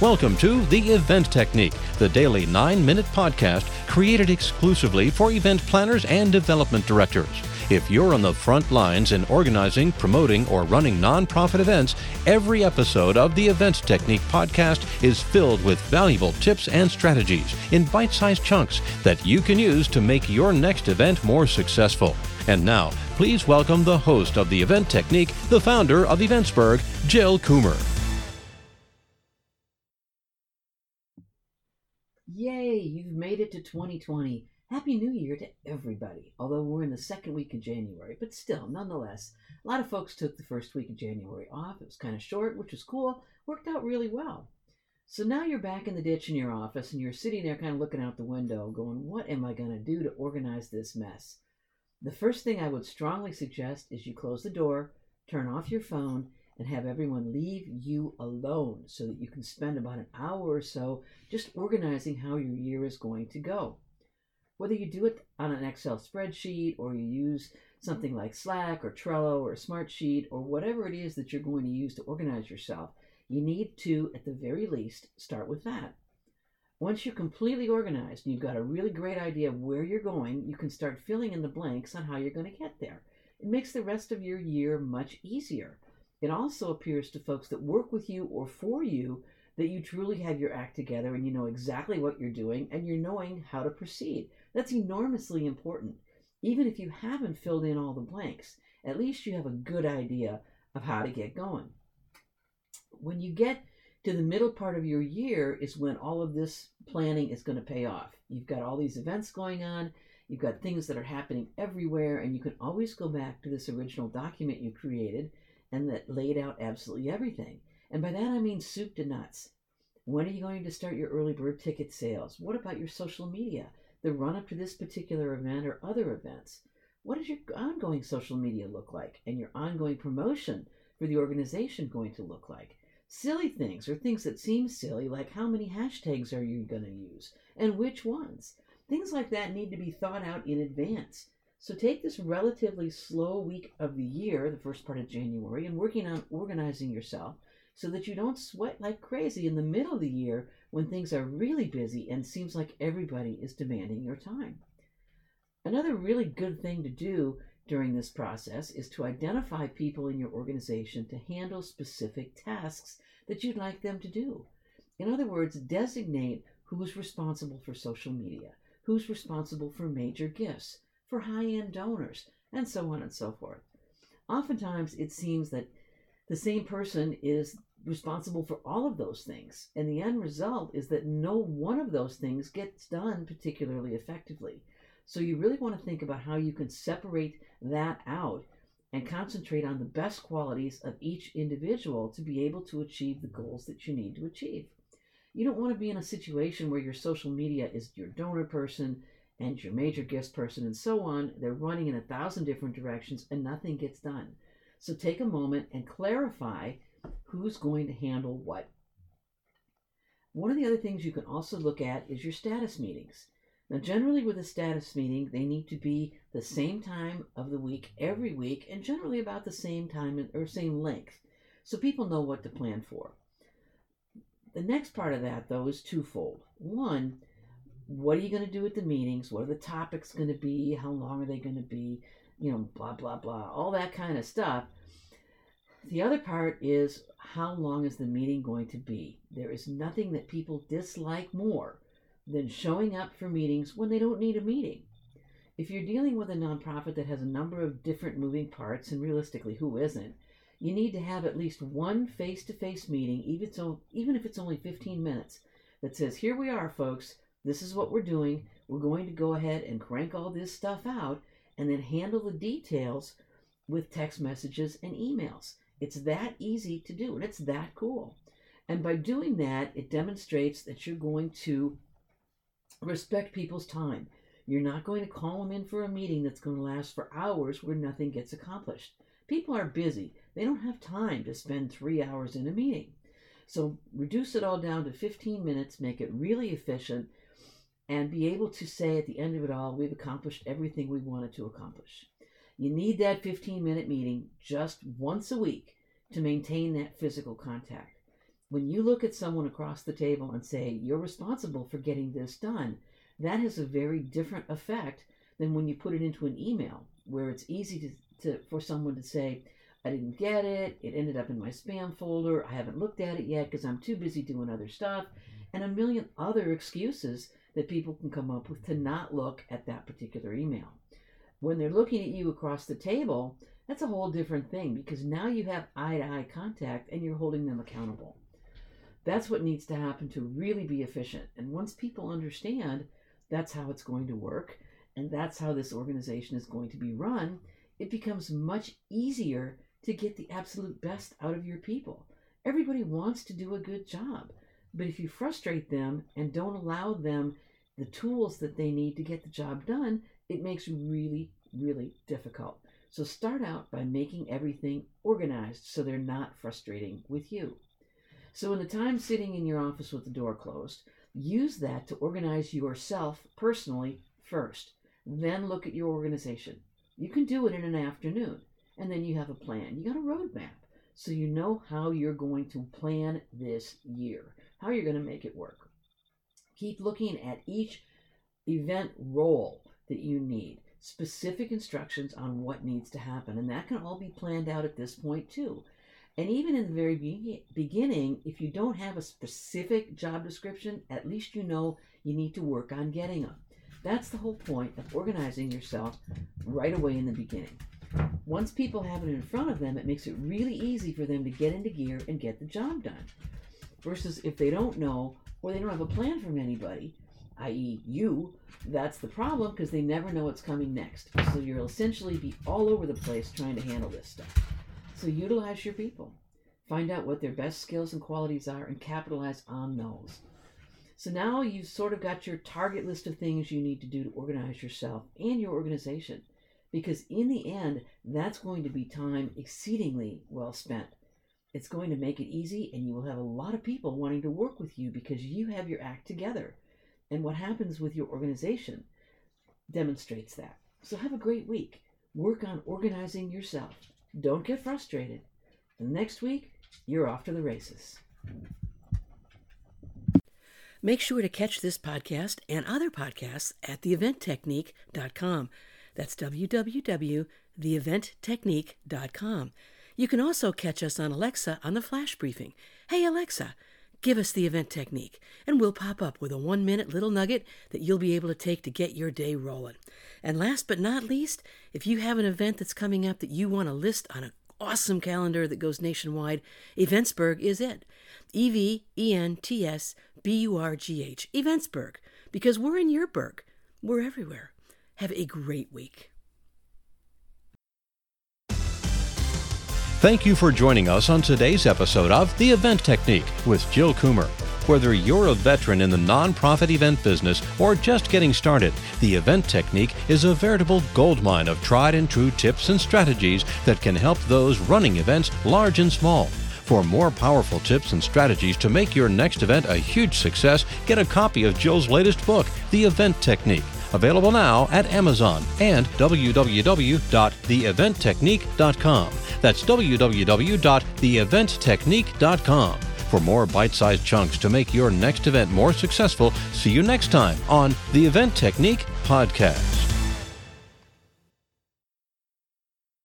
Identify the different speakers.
Speaker 1: Welcome to The Event Technique, the daily nine minute podcast created exclusively for event planners and development directors. If you're on the front lines in organizing, promoting, or running nonprofit events, every episode of the Event Technique podcast is filled with valuable tips and strategies in bite sized chunks that you can use to make your next event more successful. And now, please welcome the host of the Event Technique, the founder of Eventsburgh, Jill Coomer.
Speaker 2: Yay, you've made it to 2020. Happy New Year to everybody. Although we're in the second week of January, but still, nonetheless, a lot of folks took the first week of January off. It was kind of short, which was cool. Worked out really well. So now you're back in the ditch in your office and you're sitting there kind of looking out the window going, What am I going to do to organize this mess? The first thing I would strongly suggest is you close the door, turn off your phone, and have everyone leave you alone so that you can spend about an hour or so just organizing how your year is going to go. Whether you do it on an Excel spreadsheet or you use something like Slack or Trello or Smartsheet or whatever it is that you're going to use to organize yourself, you need to, at the very least, start with that. Once you're completely organized and you've got a really great idea of where you're going, you can start filling in the blanks on how you're going to get there. It makes the rest of your year much easier. It also appears to folks that work with you or for you that you truly have your act together and you know exactly what you're doing and you're knowing how to proceed. That's enormously important. Even if you haven't filled in all the blanks, at least you have a good idea of how to get going. When you get to the middle part of your year is when all of this planning is going to pay off. You've got all these events going on, you've got things that are happening everywhere, and you can always go back to this original document you created and that laid out absolutely everything. And by that I mean soup to nuts. When are you going to start your early bird ticket sales? What about your social media, the run up to this particular event or other events? What does your ongoing social media look like and your ongoing promotion for the organization going to look like? Silly things or things that seem silly, like how many hashtags are you going to use and which ones? Things like that need to be thought out in advance. So take this relatively slow week of the year, the first part of January, and working on organizing yourself so that you don't sweat like crazy in the middle of the year when things are really busy and seems like everybody is demanding your time. Another really good thing to do during this process is to identify people in your organization to handle specific tasks that you'd like them to do. In other words, designate who's responsible for social media, who's responsible for major gifts, for high end donors, and so on and so forth. Oftentimes, it seems that the same person is responsible for all of those things, and the end result is that no one of those things gets done particularly effectively. So, you really want to think about how you can separate that out and concentrate on the best qualities of each individual to be able to achieve the goals that you need to achieve. You don't want to be in a situation where your social media is your donor person and your major gifts person and so on. They're running in a thousand different directions and nothing gets done. So take a moment and clarify who's going to handle what. One of the other things you can also look at is your status meetings. Now, generally, with a status meeting, they need to be the same time of the week every week and generally about the same time or same length so people know what to plan for. The next part of that, though, is twofold. One, what are you going to do at the meetings? What are the topics going to be? How long are they going to be? You know, blah, blah, blah, all that kind of stuff. The other part is how long is the meeting going to be? There is nothing that people dislike more than showing up for meetings when they don't need a meeting. If you're dealing with a nonprofit that has a number of different moving parts, and realistically, who isn't, you need to have at least one face to face meeting, even so, even if it's only 15 minutes, that says, Here we are, folks. This is what we're doing. We're going to go ahead and crank all this stuff out and then handle the details with text messages and emails. It's that easy to do and it's that cool. And by doing that, it demonstrates that you're going to respect people's time. You're not going to call them in for a meeting that's going to last for hours where nothing gets accomplished. People are busy. They don't have time to spend three hours in a meeting. So reduce it all down to 15 minutes, make it really efficient, and be able to say at the end of it all, we've accomplished everything we wanted to accomplish. You need that 15 minute meeting just once a week to maintain that physical contact. When you look at someone across the table and say, You're responsible for getting this done, that has a very different effect than when you put it into an email, where it's easy to, to for someone to say, I didn't get it, it ended up in my spam folder, I haven't looked at it yet because I'm too busy doing other stuff, and a million other excuses that people can come up with to not look at that particular email. When they're looking at you across the table, that's a whole different thing because now you have eye to eye contact and you're holding them accountable. That's what needs to happen to really be efficient. And once people understand that's how it's going to work and that's how this organization is going to be run, it becomes much easier to get the absolute best out of your people. Everybody wants to do a good job, but if you frustrate them and don't allow them the tools that they need to get the job done, it makes really, really difficult. So start out by making everything organized so they're not frustrating with you. So, in the time sitting in your office with the door closed, use that to organize yourself personally first. Then look at your organization. You can do it in an afternoon, and then you have a plan. You got a roadmap, so you know how you're going to plan this year, how are you're going to make it work. Keep looking at each event role that you need specific instructions on what needs to happen. And that can all be planned out at this point, too. And even in the very be- beginning, if you don't have a specific job description, at least you know you need to work on getting them. That's the whole point of organizing yourself right away in the beginning. Once people have it in front of them, it makes it really easy for them to get into gear and get the job done. Versus if they don't know or they don't have a plan from anybody, i.e., you, that's the problem because they never know what's coming next. So you'll essentially be all over the place trying to handle this stuff. So utilize your people. Find out what their best skills and qualities are and capitalize on those. So now you've sort of got your target list of things you need to do to organize yourself and your organization. Because in the end, that's going to be time exceedingly well spent. It's going to make it easy, and you will have a lot of people wanting to work with you because you have your act together. And what happens with your organization demonstrates that. So have a great week. Work on organizing yourself. Don't get frustrated. And next week, you're off to the races.
Speaker 3: Make sure to catch this podcast and other podcasts at theeventtechnique.com. That's www.theeventtechnique.com. You can also catch us on Alexa on the Flash Briefing. Hey, Alexa, Give us the event technique, and we'll pop up with a one minute little nugget that you'll be able to take to get your day rolling. And last but not least, if you have an event that's coming up that you want to list on an awesome calendar that goes nationwide, Eventsburgh is it. E V E N T S B U R G H, Eventsburgh, because we're in your burg. We're everywhere. Have a great week.
Speaker 1: Thank you for joining us on today's episode of The Event Technique with Jill Coomer. Whether you're a veteran in the nonprofit event business or just getting started, the Event Technique is a veritable goldmine of tried and true tips and strategies that can help those running events large and small. For more powerful tips and strategies to make your next event a huge success, get a copy of Jill's latest book, The Event Technique. Available now at Amazon and www.theeventtechnique.com. That's www.theeventtechnique.com. For more bite sized chunks to make your next event more successful, see you next time on the Event Technique Podcast.